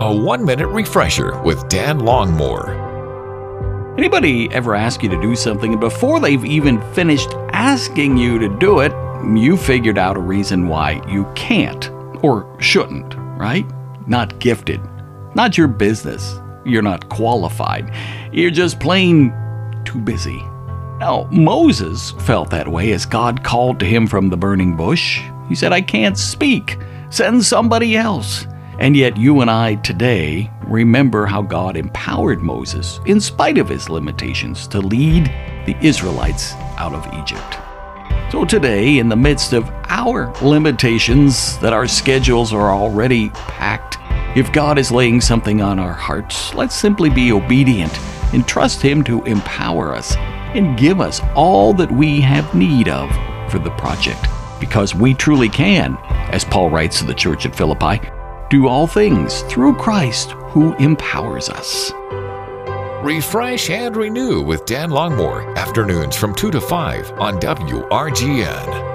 A one minute refresher with Dan Longmore. Anybody ever ask you to do something and before they've even finished asking you to do it, you figured out a reason why you can't or shouldn't, right? Not gifted. Not your business. You're not qualified. You're just plain too busy. Now, Moses felt that way as God called to him from the burning bush. He said, I can't speak. Send somebody else. And yet, you and I today remember how God empowered Moses, in spite of his limitations, to lead the Israelites out of Egypt. So, today, in the midst of our limitations, that our schedules are already packed, if God is laying something on our hearts, let's simply be obedient and trust Him to empower us and give us all that we have need of for the project. Because we truly can, as Paul writes to the church at Philippi, do all things through Christ who empowers us. Refresh and renew with Dan Longmore, afternoons from 2 to 5 on WRGN.